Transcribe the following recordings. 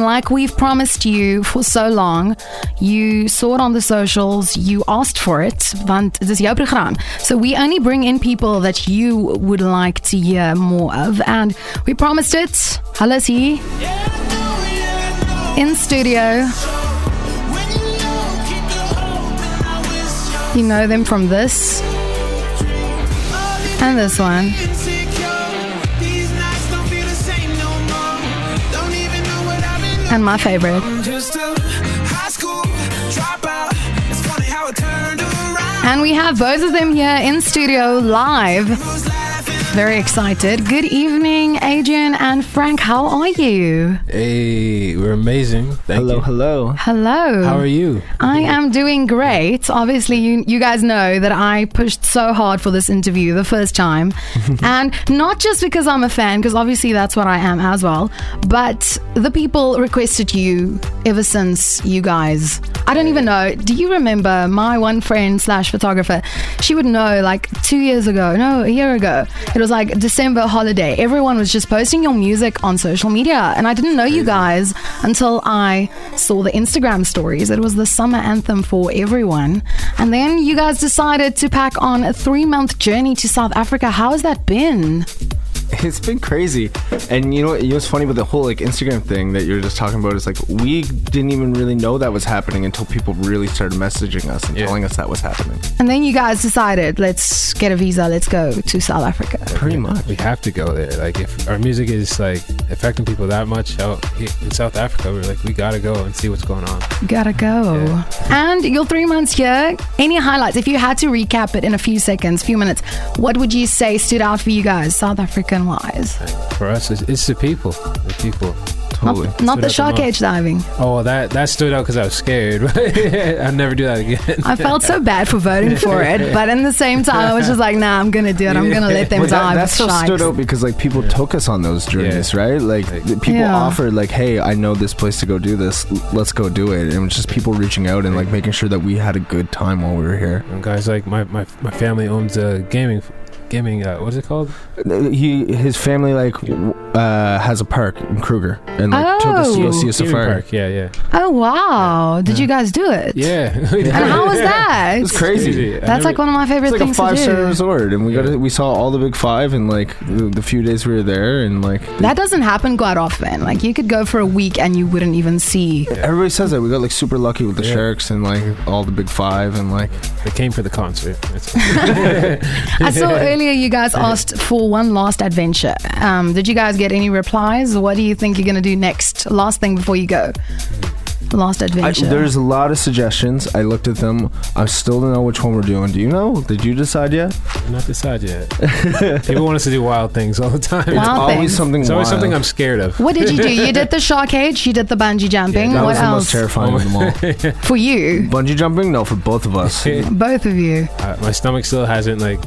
Like we've promised you for so long, you saw it on the socials, you asked for it, want program. So we only bring in people that you would like to hear more of and we promised it. Hier in studio. You know them from this and this one. And my favorite. And we have both of them here in studio live. Very excited. Good evening, Adrian and Frank. How are you? Hey, we're amazing. Thank hello, you. hello. Hello. How are you? I am doing great. Obviously, you, you guys know that I pushed so hard for this interview the first time. and not just because I'm a fan, because obviously that's what I am as well, but the people requested you ever since you guys. I don't even know. Do you remember my one friend slash photographer? She would know like two years ago, no, a year ago. It was like December holiday. Everyone was just posting your music on social media. And I didn't know you guys until I saw the Instagram stories. It was the summer anthem for everyone. And then you guys decided to pack on a three month journey to South Africa. How has that been? It's been crazy, and you know, what- you know what's funny with the whole like Instagram thing that you're just talking about is like we didn't even really know that was happening until people really started messaging us and Yeah. telling us that was happening. And then you guys decided, let's get a visa, let's go to South Africa. Pretty much. We have to go there. Like, if our music is like affecting people that much out here in South Africa, we're like, we gotta go and see what's going on. You Gotta go. Yeah. And your three months here, any highlights? If you had to recap it in a few seconds, few minutes, what would you say stood out for you guys, South African wise? For us, it's, it's the people. The people. Totally. Not, not the Stood out the shark most. cage diving. Oh, that that stood out because I was scared. I'd never do that again. I felt so bad for voting for it, but in the same time, I was just like, nah, I'm gonna do it. I'm gonna let them But that, dive. that still sharks. stood out because like people took us on those journeys, Yeah. right? Like Like- people Yeah. offered like, "Hey, I know this place to go do this. Let's go do it." And it was just people reaching out and like making sure that we had a good time while we were here. And guys, like my, my, my family owns a gaming gaming. Uh, what is it called? He his family like uh, has a park in Kruger and like took us to go Oh. see a safari. park. Yeah, yeah, Oh wow! Did you guys do it? yeah. And how was that? It's crazy. I That's never- like one of my favorite It's like a things five star resort, and we got Yeah. to, we saw all the big five in like the, the few days we were there, and like That doesn't happen quite often. Like you could go for a week and you wouldn't even see. everybody says that we got like super lucky with the Yeah. sharks and like all the big five, and like They came for the concert. I saw earlier you guys asked for one last adventure. Um, did you guys get any replies? What do you think you're gonna do next? Last thing before you go. Last I, adventure. there's a lot of suggestions. I looked at them. I still don't know which one we're doing. Do you know? Did you decide yet? I'm not decided yet. People want us to do wild things all the time. Wild Always things. something. It's always wild. something I'm scared of. what did you do? You did the shark cage. You did the bungee jumping. Yeah, That what was the else most terrifying of them all. for you? Bungee jumping? No, for both of us. Both of you Uh, my stomach still hasn't like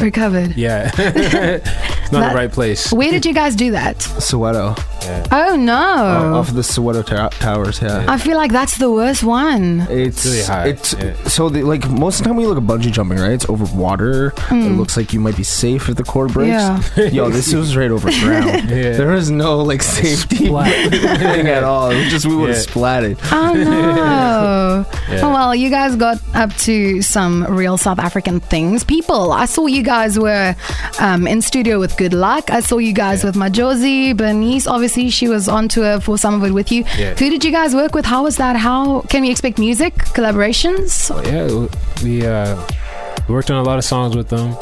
recovered. yeah. it's not That- the right place. Where did you guys do that? Soweto, Yeah. Oh no! uh, off of the Soweto ta- towers. Yeah. I feel like that's the worst one. It's really high, It's yeah. so the, like most of the time we look at bungee jumping, right? It's over water. It looks like you might be safe if the cord breaks. Yeah. Yo, this was right over ground. Yeah. There was no like safety thing at all. It was just we would have Yeah. splatted. Oh no! Yeah. Oh well, you guys got up to some real South African things. People, I saw you guys were um, in studio with Goodluck. I saw you guys Yeah. with Majozi, Bernice. Obviously, she was on tour for some of it with you. Yeah. Who did you guys work with? How was that? How can we expect music collaborations? Oh, yeah, we uh, we worked on a lot of songs with them,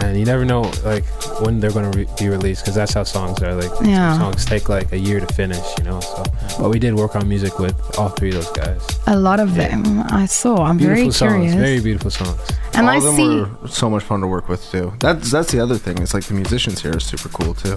and you never know like when they're going to re- be released because that's how songs are. Like Yeah. songs take like a year to finish, you know. So, but we did work on music with all three of those guys. A lot of Yeah. them. I saw. I'm Beautiful very songs, curious. very beautiful songs. and all I of them see were so much fun to work with too. That's that's the other thing. It's like the musicians here are super cool too.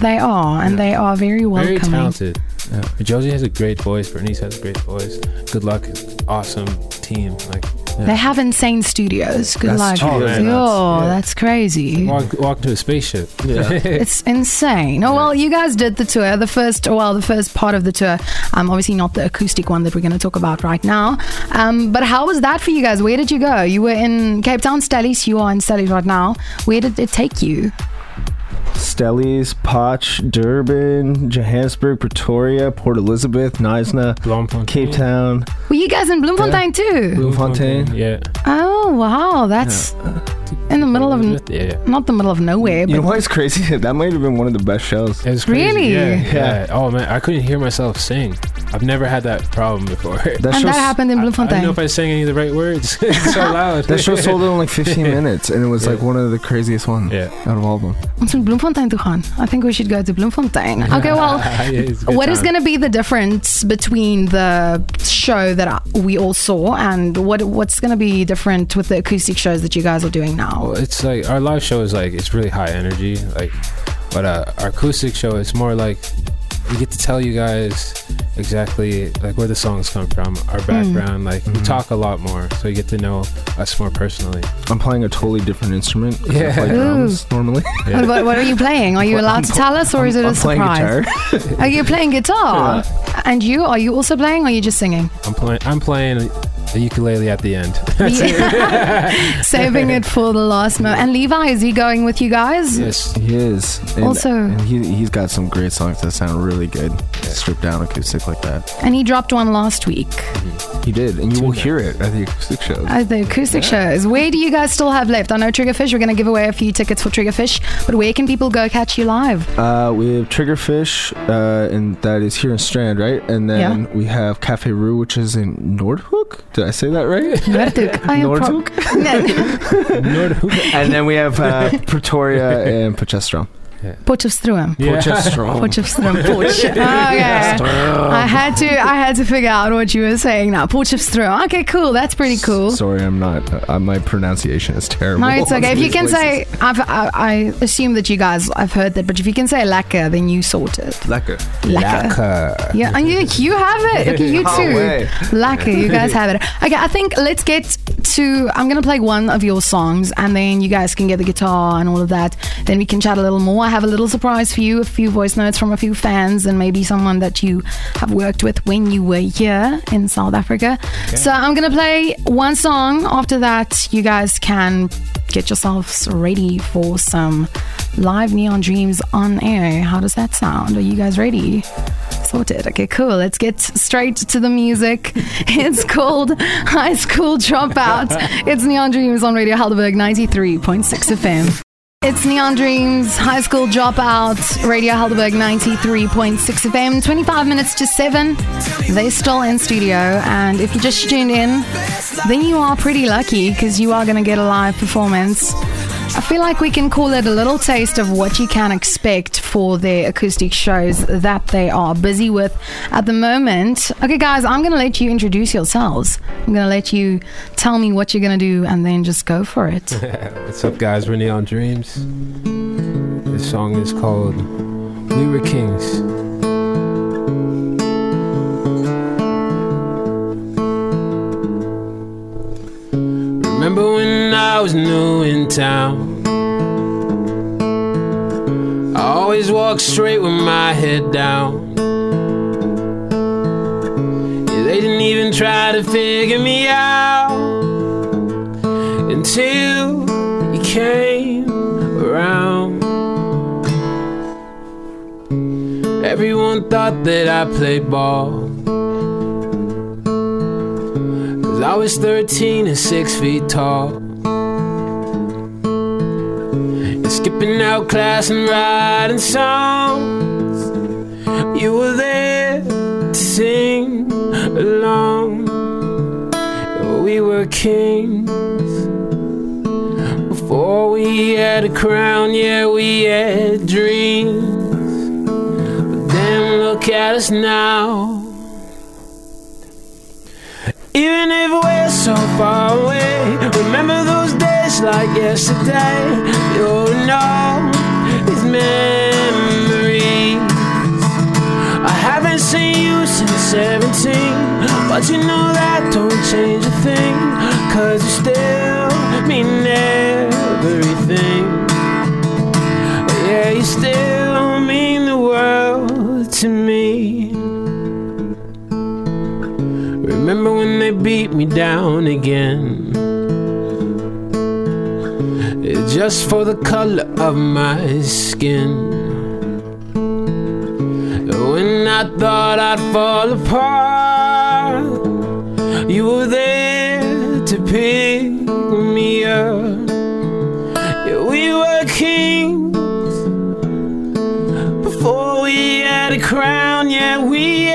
they are, and Yeah. they are very Very talented. Yeah. Josie has a great voice. Bernice has a great voice. Good luck, awesome team. Like They have insane studios. Good luck. studios Oh, man, Yo, that's- yeah. that's crazy. walk walk into a spaceship. Yeah. It's insane. Oh well, you guys did the tour, the first, well, the first part of the tour. Um, obviously not the acoustic one that we're going to talk about right now. Um, but how was that for you guys? Where did you go? You were in Cape Town, Stellies. You are in Stellies right now. Where did it take you? Stellies, Potch, Durban, Johannesburg, Pretoria, Port Elizabeth, Knysna, Bloemfontein. Cape Town, Were you guys in Bloemfontein too? Bloemfontein. Yeah. Oh wow, that's in the middle of n- Yeah. not the middle of nowhere, You but know what's crazy? That might have been one of the best shows. It was crazy. Really? Yeah, Yeah. yeah. Oh man, I couldn't hear myself sing. I've never had that problem before. That and that happened in I don't know if I sang any of the right words. it's so loud. that show sold out in like 15 minutes, and it was like one of the craziest ones Yeah. out of all of them. Ons moet Bloemfontein toe gaan. I think we should go to Bloemfontein. Okay, well, Yeah, it's a good what is going to be the difference between the show that we all saw and what what's going to be different with the acoustic shows that you guys are doing now? Well, it's like our live show is like it's really high energy, like, but uh, our acoustic show it's more like we get to tell you guys exactly like where the songs come from, our background. Like we Mhm. talk a lot more, so you get to know us more personally. I'm playing a totally different instrument. Yeah. I play drums normally. What, what, what are you playing? Are you I'm allowed to tell us, or is it I'm a playing surprise? guitar. Are you playing guitar? And you? Are you also playing, or are you just singing? I'm playing. I'm playing the ukulele at the end. Saving it for the last moment. And Levi, is he going with you guys? yes. He is. And, Also- and he, he's got some great songs that sound really good. Stripped down acoustic like that. And he dropped one last week He did. And you Two will hear it at the acoustic shows. at the acoustic shows. Where do you guys still have left? I know Triggerfish, we're going to give away a few tickets for Triggerfish, but where can people go catch you live? Uh, we have Triggerfish, uh, and that is here in Strand, right? And then we have Cafe Roux, which is in Nordhoek. Did I say that right? Noordhoek. I am pro- Noordhoek? And then we have uh, Pretoria and Potchefstroom. Potchefstroom. Potchefstroom. Potchefstroom. Potch. Okay. I had to I had to figure out what you were saying now. Potchefstroom. Okay, cool. That's pretty cool. Sorry, I'm not. Uh, my pronunciation is terrible. No, it's okay. If you can places. say, I've, I, I assume that you guys, I've heard that, but if you can say lekker, then you sort it. lekker. Lekker. Yeah, and you, you have it. Okay, you too. way. Lekker, you guys have it. Okay, I think let's get to. I'm gonna play one of your songs, and then you guys can get the guitar and all of that. Then we can chat a little more. I have a little surprise for you, a few voice notes from a few fans, and maybe someone that you have worked with when you were here in South Africa. So I'm gonna play one song. After that, you guys can get yourselves ready for some live Neon Dreams on air. How does that sound? Are you guys ready? Sorted. Okay, cool. Let's get straight to the music. It's called High School Dropout. It's Neon Dreams on Radio Helderberg 93.6 FM. It's Neon Dreams, High School Dropout, Radio Helderberg 93.6 FM, 25 minutes to 7. They're still in studio, and if you just tuned in, then you are pretty lucky because you are going to get a live performance. I feel like we can call it a little taste of what you can expect for their acoustic shows that they are busy with at the moment. Okay, guys, I'm going to let you introduce yourselves. I'm going to let you tell me what you're going to do and then just go for it. What's up, guys? We're Neon Dreams. This song is called "We Were Kings." Remember when I was new in town? I always walked straight with my head down. Yeah, they didn't even try to figure me out until you came around. Everyone thought that I played ball. Cause I was 13 and 6 feet tall. And skipping out class and writing songs. You were there to sing along. We were kings. Before we had a crown, yeah, we had dreams. But then look at us now. Far away, remember those days like yesterday. You'll know these memories. I haven't seen you since 17, but you know that don't change a thing. Cause you still mean everything. Yeah, you still mean the world to me. They beat me down again? Just for the color of my skin. When I thought I'd fall apart, you were there to pick me up. Yeah, we were kings before we had a crown. Yeah, we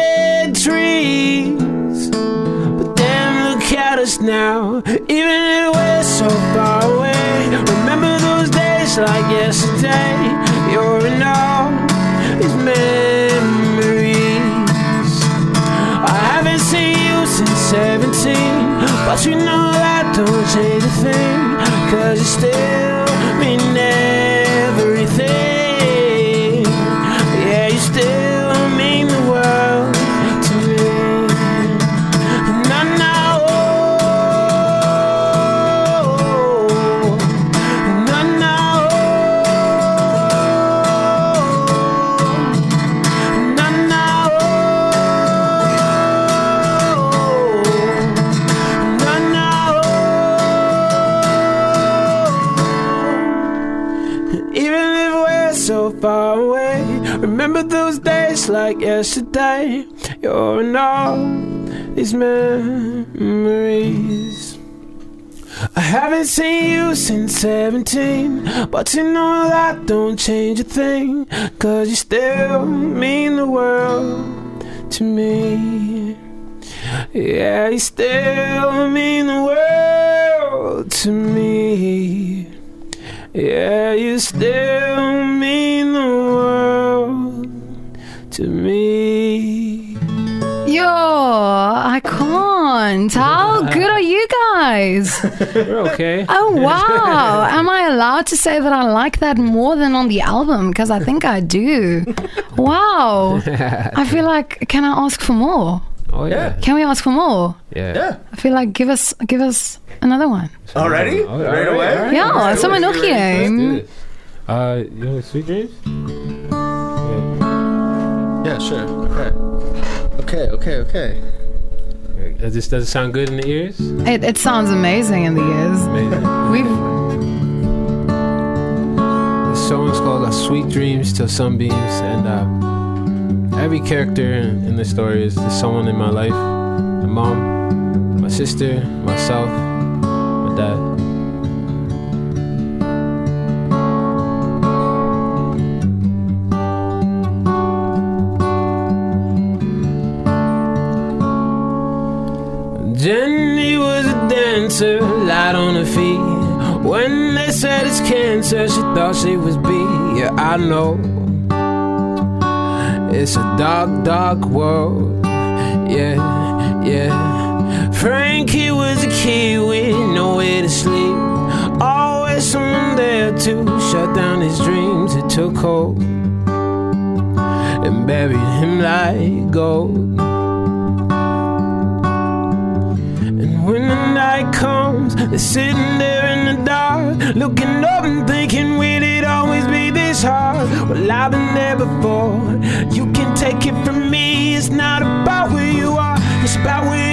us now, even if we're so far away. Remember those days like yesterday. You're in all these memories. I haven't seen you since 17, but you know that don't change a thing. Cause you still You're in all these memories. I haven't seen you since 17, but you know that don't change a thing. Cause you still mean the world to me. Yeah, you still mean the world to me. Yeah, you still can't. How good are you guys? We're okay. Oh, wow. Am I allowed to say that I like that more than on the album? Because I think I do. Wow. I feel like, can I ask for more? Oh yeah. Can we ask for more? Yeah. Yeah. I feel like give us give us another one. Already? All right, right, away? all right. Yeah, someone Let's do here. Uh, you know Sweet Dreams? Yeah. Yeah, sure. Okay. Okay, okay, okay. Does this does it sound good in the ears? It, it sounds amazing in the ears. Amazing. We've The song is called uh, "Sweet Dreams Till Sunbeams," and uh, every character in, in the story is, is someone in my life: my mom, my sister, myself, my dad. Dancer, light on her feet. When they said it's cancer, she thought she was B. Yeah, I know. It's a dark, dark world. Yeah, yeah. Frankie was a kid with nowhere to sleep. Always someone there to shut down his dreams. It took hold and buried him like gold. Comes, they're sitting there in the dark, looking up and thinking, will it always be this hard? Well, I've been there before. You can take it from me, it's not about where you are, it's about where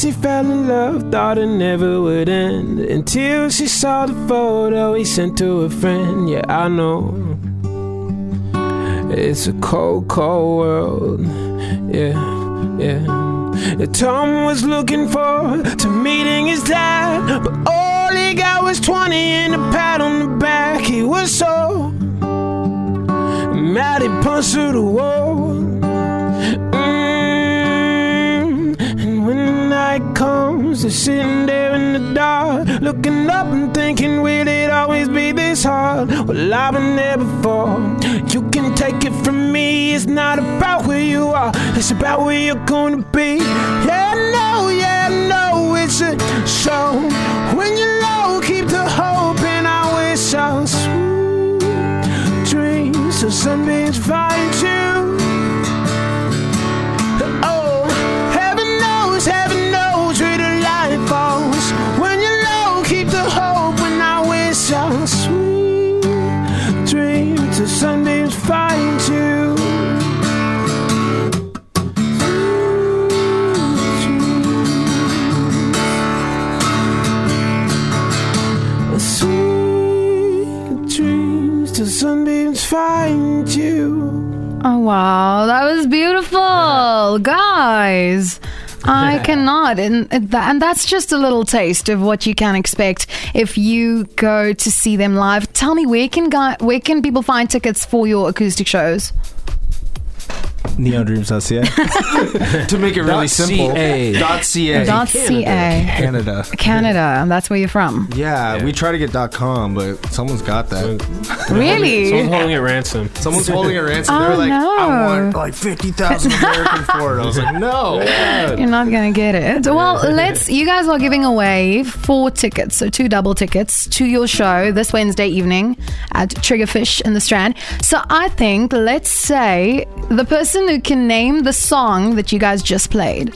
Casey fell in love, thought it never would end until she saw the photo he sent to a friend. Yeah, I know. It's a cold, cold world. Yeah, yeah. Yeah, Tom was looking forward to meeting his dad, but all he got was 20 and a pat on the back. He was so mad he punched through the wall. night comes, they're sitting there in the dark, looking up and thinking, will it always be this hard? Well, I've been there before. You can take it from me, it's not about where you are, it's about where you're gonna be. Yeah, no, yeah, no, it's a show. When you're low, keep the hope, and I wish I was sweet dreams so sunbeams find you. Sunbeams find you. Sweet dreams till sunbeams find you. Oh wow, that was beautiful, guys. I cannot, and and that's just a little taste of what you can expect if you go to see them live. Tell me where can guy, where can people find tickets for your acoustic shows? Neondreams.ca. to make it really simple. CA. Dot .ca. Dot .ca, Canada. Canada, and that's where you're from. Yeah, Yeah. we try to get .com, but someone's got that. Really? Someone's holding it ransom. Someone's holding a ransom. Oh, They're like, no. I want like 50,000 American for it. I was like, no. You're not gonna get it. Well, let's. You guys are giving away four tickets, so two double tickets to your show this Wednesday evening at Triggerfish in the Strand. So I think let's say the person who can name the song that you guys just played,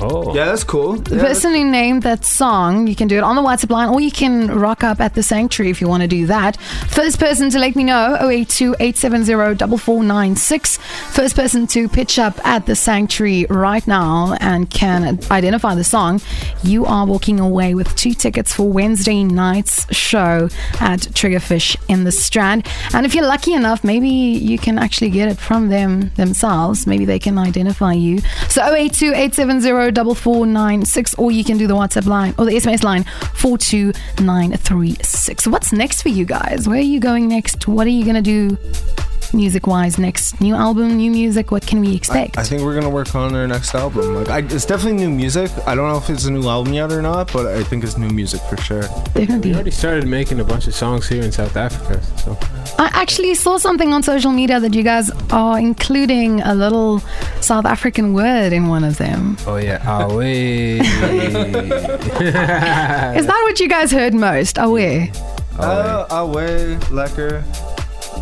Oh. Yeah, that's cool. the person who named that song, you can do it on the WhatsApp line, or you can rock up at the Sanctuary if you want to do that. First person to let me know 082 870 4496. First person to pitch up at the Sanctuary right now and can identify the song, you are walking away with two tickets for Wednesday night's show at Triggerfish in the Strand. And if you're lucky enough, maybe you can actually get it from them themselves. Maybe they can identify you. So 082 870 4496, or you can do the WhatsApp line or the SMS line 42936. What's next for you guys? Where are you going next? What are you going to do music wise next? New album, new music? What can we expect? I think we're gonna work on our next album. Like, I, it's definitely new music. I don't know if it's a new album yet or not, but I think it's new music for sure. We Definitely. already started making a bunch of songs here in South Africa. So I actually saw something on social media that you guys are including a little South African word in one of them. Oh yeah, away. Is that what you guys heard most? Aware. Uh, away, lekker.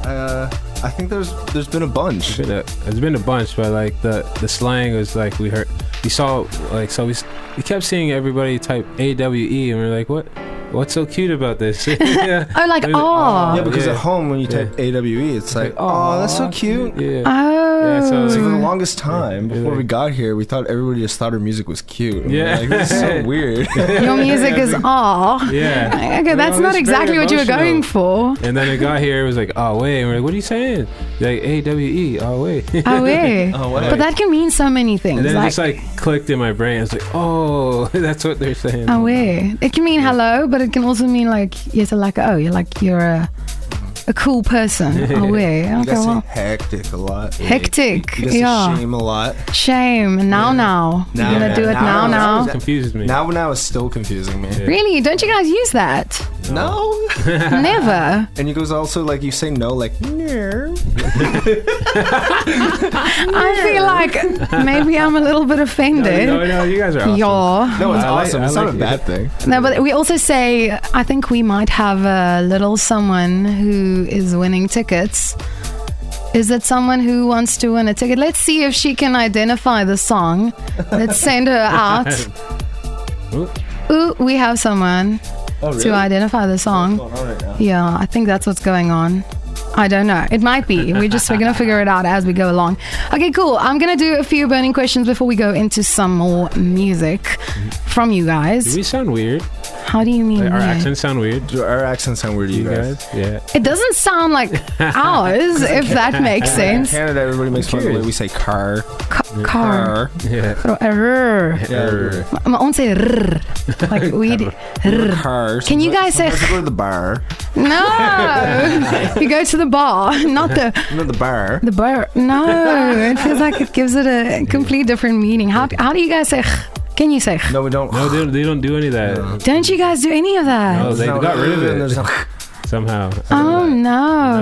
Uh, I think there's there's been a bunch. been a, there's been a bunch, but like the the slang was like we heard, we saw like so we we kept seeing everybody type A W E, and we are like, what? What's so cute about this? yeah. Oh, like, oh. Yeah, because yeah. at home when you type AWE, it's like, oh, that's so cute. Yeah. Oh, Oh. Yeah, so, So for the longest time Yeah. before we got here, we thought everybody just thought our music was cute. And we're Yeah. like, this is so weird. Your music is all. Yeah. Okay, that's not exactly what you were going for. And then it got here, it was like, oh wait, and we're like, what are you saying? Like A W E, oh wait. Oh, oh, and Aware. Oh, wow. But that can mean so many things. And then it like, just like clicked in my brain. It's like, oh, that's what they're saying. Oh, aware. It can mean hello, but it can also mean like yes, like oh, you're like you're a a cool person. Aware. Oh, you Okay, guys say well, hectic a lot. hectic. You guys Yeah. shame a lot. Shame. Now, now. Now, You're gonna do it now, now, now. now. It confuses me. Now, now is still confusing me. Really? Don't you guys use that? No. Never. and you guys also like you say no like no. I feel like maybe I'm a little bit offended. no, no, you guys are awesome. Yeah. No, it's I like- awesome. I it's like not a it. bad thing. No, but we also say I think we might have a little someone who is winning tickets. Is it someone who wants to win a ticket? Let's see if she can identify the song. Let's send her out. Ooh. Ooh, we have someone Oh, to identify the song. What's going on right? Yeah, I think that's what's going on. I don't know. It might be. We're just we're gonna figure it out as we go along. Okay, cool. I'm gonna do a few burning questions before we go into some more music from you guys. Do we sound weird? How do you mean? Like, our weird? accents sound weird. Do our accents sound weird to You you guys? guys? Yeah. It doesn't sound like ours, if that makes In sense. Canada, everybody makes fun of the way we say car. Ca- car. Yeah. Or err. Yeah. Maar ons say rrr. Like we. Car. Can you guys say Sometimes go to the bar. No? you go to the bar, not the Not the bar. the bar. No, it feels like it gives it a complete different meaning. How how do you guys say? Can you say? No, we don't. No, they don't, they don't do any of that. Don't you guys do any of that? No, they No, got rid of it. Somehow. Oh no!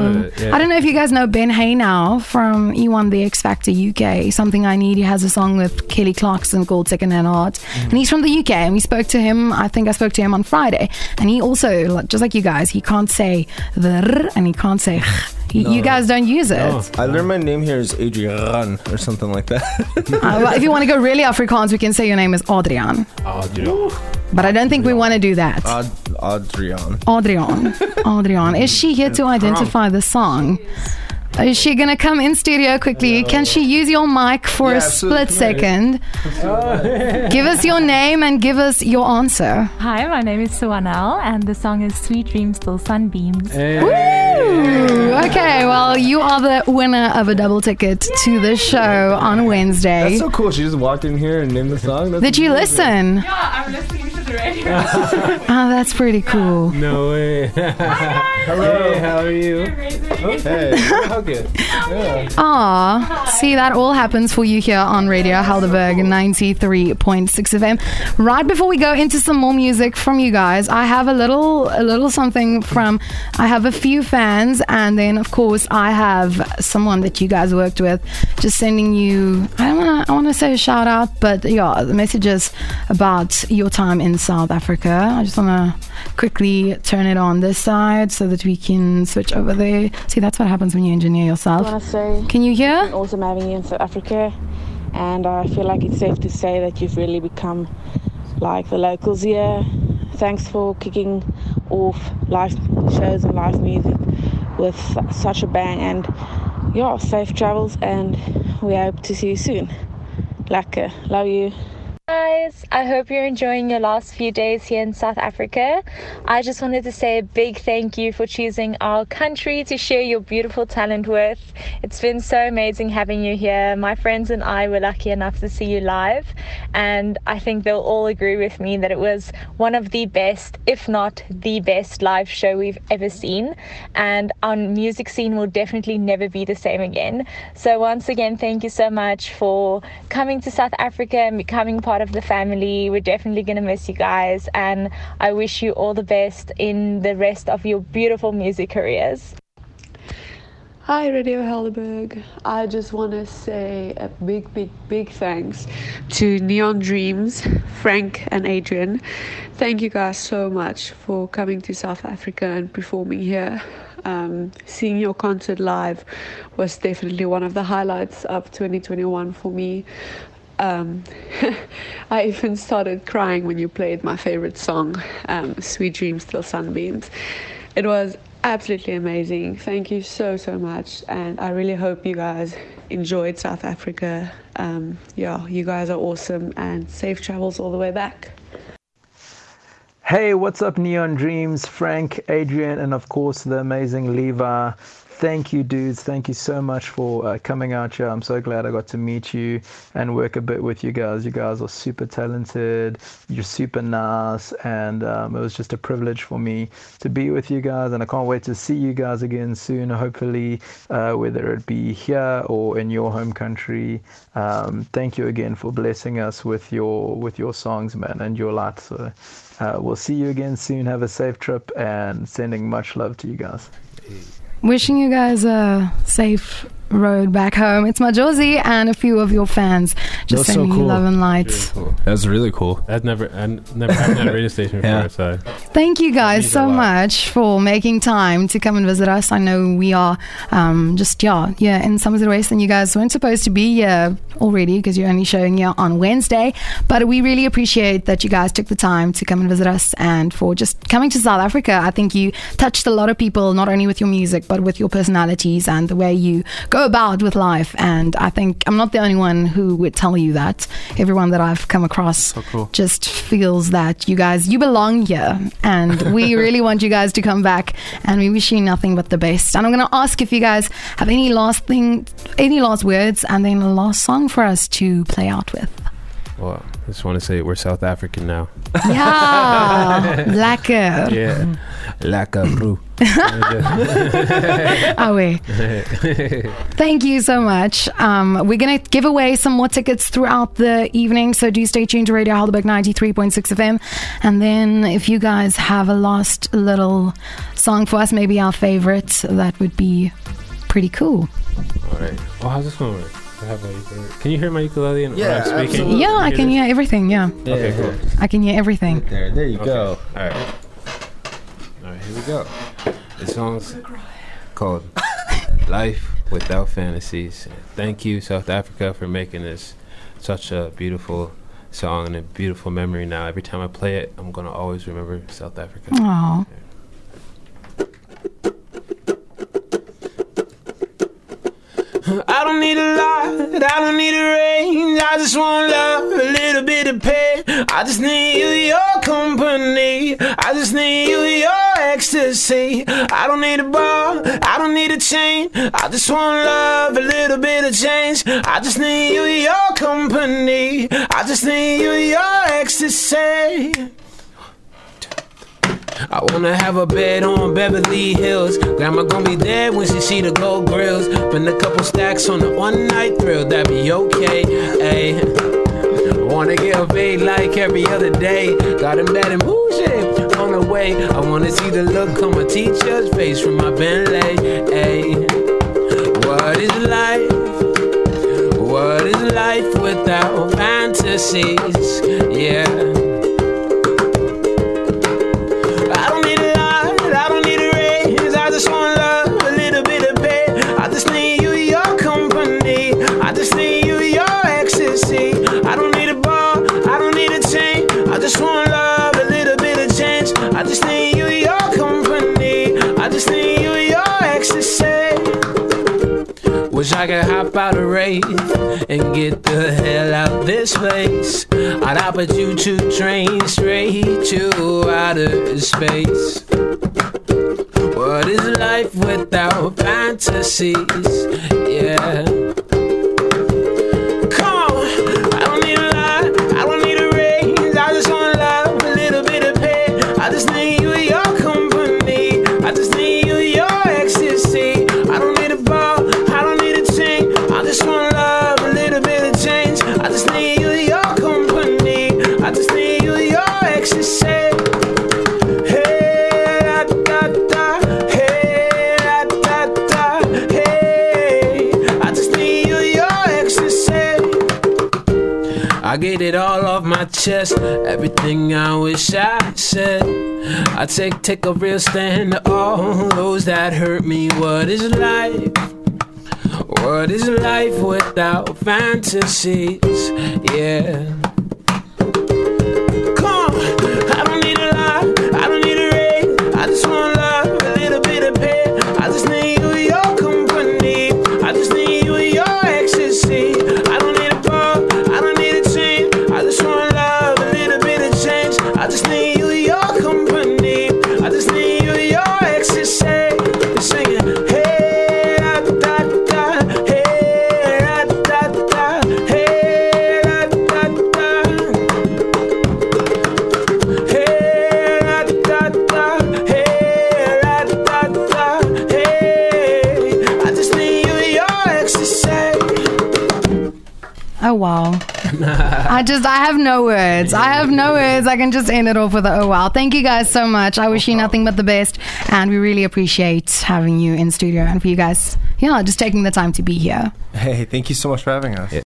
None of it, yeah. I don't know if you guys know Ben Haenow from E1 The X Factor UK. Something I Need. He has a song with Kelly Clarkson called Second Hand Heart, Mm. and he's from the UK. And we spoke to him. I think I spoke to him on Friday, and he also, like- just like you guys, he can't say the r and he can't say. Ch. He- You guys don't use it. No. I learned my name here is Adrian or something like that. Uh, well, if you want to go really Afrikaans, we can say your name is Adrian. Dude. But I don't think we want to do that. Ad- Adrian. Adrian. Adrian. Is she here to identify the song? Is she going to come in studio quickly? Can she use your mic for Yeah, a split Come second? give us your name and give us your answer. Hi, my name is Suanel, and the song is Sweet Dreams Till Sunbeams. Hey. Ooh, okay, well, you are the winner of a double ticket to the show on Wednesday. That's so cool. She just walked in here and named the song. That's Did you listen? Yeah, I'm listening to the radio. Oh, that's pretty cool. No way. Hello. Hey, how are you? Hey. How good. Ah, see, that all happens for you here on Radio Helderberg 93.6 FM. Right before we go into some more music from you guys, I have a little, a little something from. I have a few fans, and then of course I have someone that you guys worked with, just sending you. I don't want to. I want to say a shout out, but yeah, the messages about your time in South Africa. I just want to quickly turn it on this side so that we can switch over there. See, that's what happens when you engineer yourself. I want to say Can you hear? awesome having you in South Africa, and I feel like it's safe to say that you've really become like the locals here. Thanks for kicking off live shows and live music with such a bang, and yeah, safe travels, and we hope to see you soon. Lekker, love you. Guys. I hope you're enjoying your last few days here in South Africa. I just wanted to say a big thank you for choosing our country to share your beautiful talent with. It's been so amazing having you here. My friends and I were lucky enough to see you live, and I think they'll all agree with me that it was one of the best, if not the best, live show we've ever seen. And our music scene will definitely never be the same again. So, once again, thank you so much for coming to South Africa and becoming part of the family. We're definitely going to miss you guys, and I wish you all the best in the rest of your beautiful music careers. Hi, Radio Helderberg. I just want to say a big, big, big thanks to Neon Dreams, Frank, and Adrian. Thank you guys so much for coming to South Africa and performing here. Um, seeing your concert live was definitely one of the highlights of 2021 for me. Um, I even started crying when you played my favorite song, um, Sweet Dreams Till Sunbeams. It was absolutely amazing. Thank you so, so much. And I really hope you guys enjoyed South Africa. Um, yeah, you guys are awesome and safe travels all the way back. Hey, what's up, Neon Dreams? Frank, Adrian, and of course the amazing Levi. Thank you, dudes. Thank you so much for uh, coming out here. I'm so glad I got to meet you and work a bit with you guys. You guys are super talented. You're super nice, and um, it was just a privilege for me to be with you guys. And I can't wait to see you guys again soon. Hopefully, uh, whether it be here or in your home country. Um, thank you again for blessing us with your with your songs, man, and your light. So. Uh, we'll see you again soon. Have a safe trip and sending much love to you guys. Wishing you guys a safe road back home. It's Majozi and a few of your fans just That's so sending you cool. love and light. Really cool. That's really cool. I've never, I never had that radio station before, Yeah. so Thank you guys so much for making time to come and visit us. I know we are um, just, yeah, yeah, in Somerset West, and you guys weren't supposed to be here already because you're only showing here on Wednesday. But we really appreciate that you guys took the time to come and visit us and for just coming to South Africa. I think you touched a lot of people, not only with your music, but with your personalities and the way you go about with life. And I think I'm not the only one who would tell you that. Everyone that I've come across cool. just feels that you guys you belong here and we really want you guys to come back and we wish you nothing but the best and i'm going to ask if you guys have any last thing any last words and then a last song for us to play out with well, I just want to say we're South African now. yeah lekker Yeah. Lack of brew. Ah, wait. Thank you so much. Um, we're going to give away some more tickets throughout the evening, so do stay tuned to Radio Helderberg 93.6 FM. And then if you guys have a last little song for us, maybe our favorite, that would be pretty cool. All right. Oh, how's this going? work? I have a. Can you hear my ukulele and Yeah, when speaking? absolutely. Yeah, I can this? hear everything. Yeah, Okay, cool. I can hear everything. There, there you Okay. go. All right. Here we go. The song's called Life Without Fantasies. Thank you, South Africa, for making this such a beautiful song and a beautiful memory now. Every time I play it, I'm going to always remember South Africa. Oh, don't need a lot, I don't need a range. I just want love, a little bit of pain. I just need you, your company. I just need you, your ecstasy. I don't need a bar, I don't need a chain. I just want love, a little bit of change. I just need you, your company. I just need you, your ecstasy. I wanna have a bed on Beverly Hills. Grandma gonna be there when she see the gold grills. Spend a couple stacks on a one night thrill, that be okay. Ayy. Wanna get paid like every other day. Got him bad and bullshit on the way. I wanna see the look on my teacher's face from my Bentley. Ayy. What is life? What is life without fantasies? Yeah. I could hop out a rave and get the hell out this place. I'd hop a choo-choo train straight to outer space. What is life without fantasies? Yeah. Chest, everything I wish I said. I take take a real stand to all those that hurt me. What is life? What is life without fantasies? Yeah. Come on, I don't need a lot, I don't need a raise. I just want no words. I have no words. I can just end it off with a oh wow. Thank you guys so much. I wish you nothing but the best and we really appreciate having you in studio and for you guys, yeah, just taking the time to be here. Hey, thank you so much for having us. Yeah,